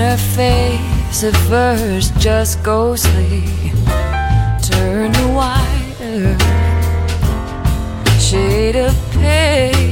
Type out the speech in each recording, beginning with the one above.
her face at first just ghostly turned whiter shade of pale.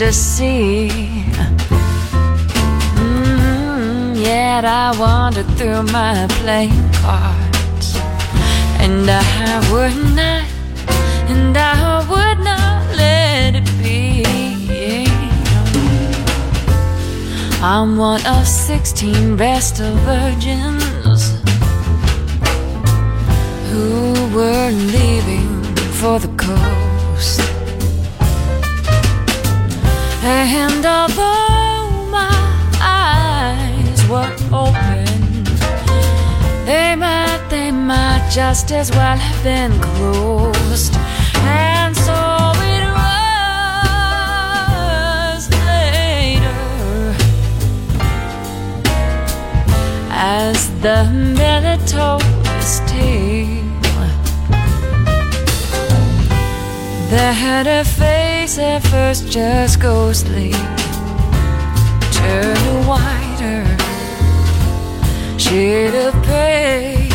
to see. Mm, yet I wandered through my playing cards, and I would not, and I would not let it be. I'm one of 16 best of virgins who were leaving for the coast. and although my eyes were open, they might, they might just as well have been closed. And so it was later as the minute told tale that a face eyes at first just go sleep. Turn wider, shade of pale.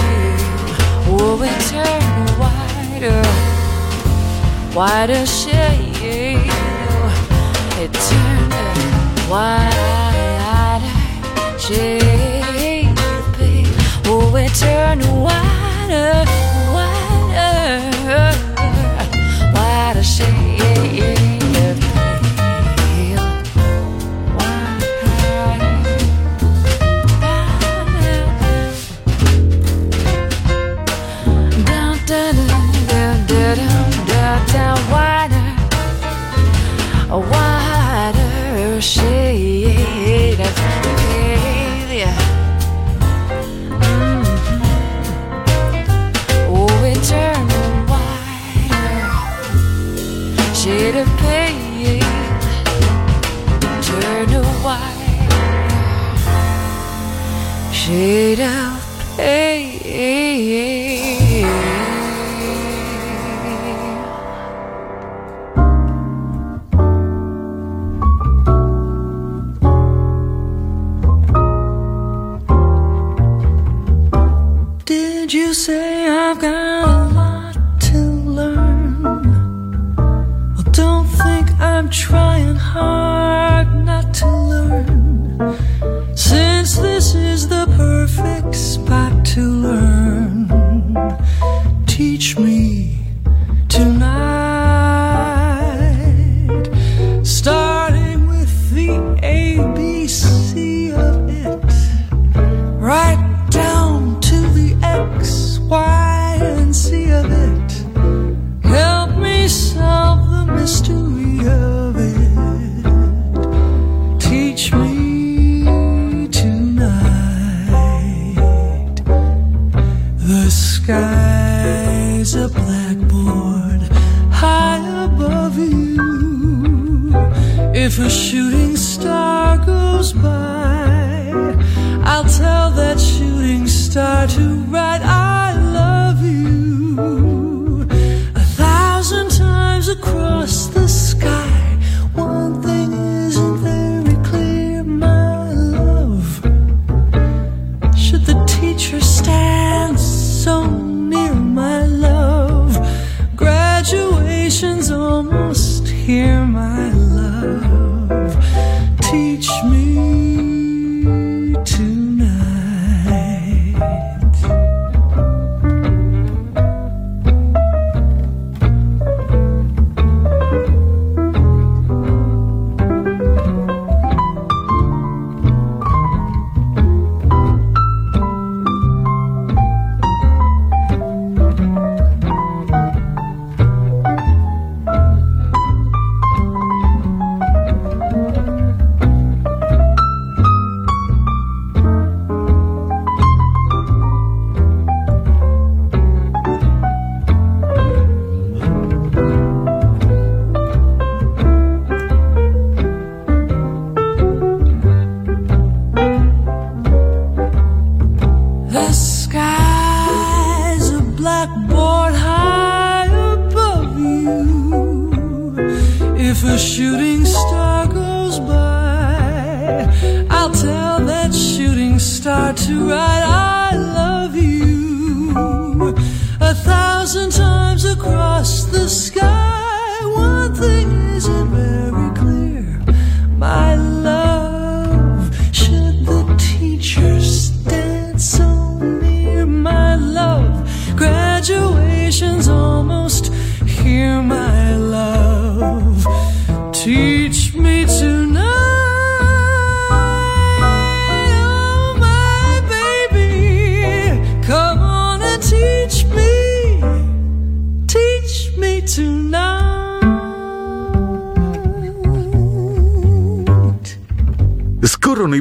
Oh, and turn whiter, whiter shade. It turned whiter shade. of pale. Oh, and turn whiter. yeah. Hey. teach me.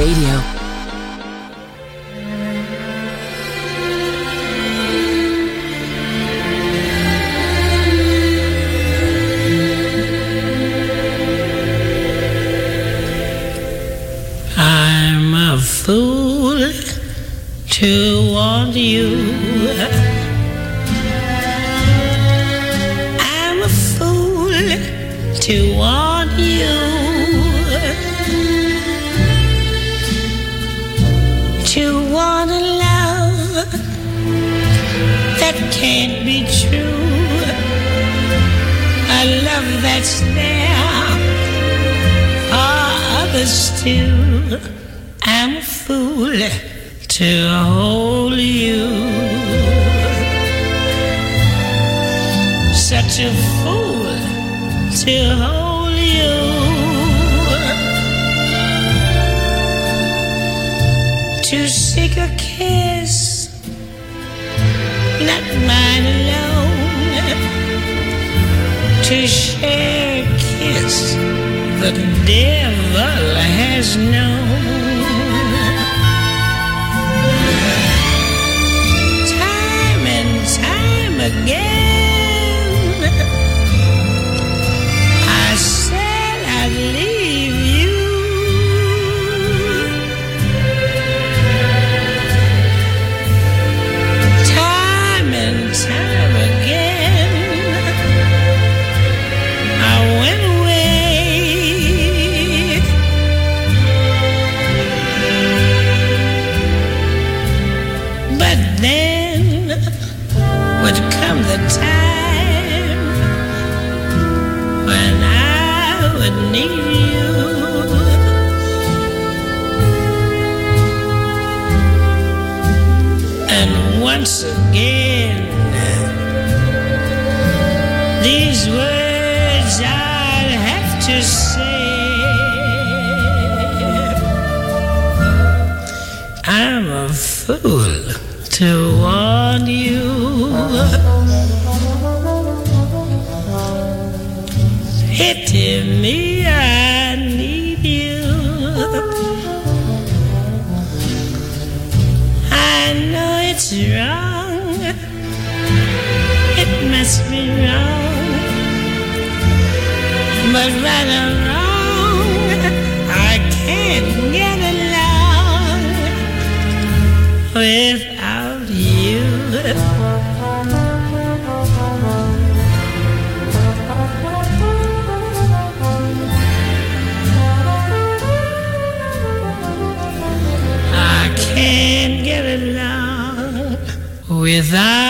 Radio. kiss the devil has known. Time and time again. fool to warn you. hit me whether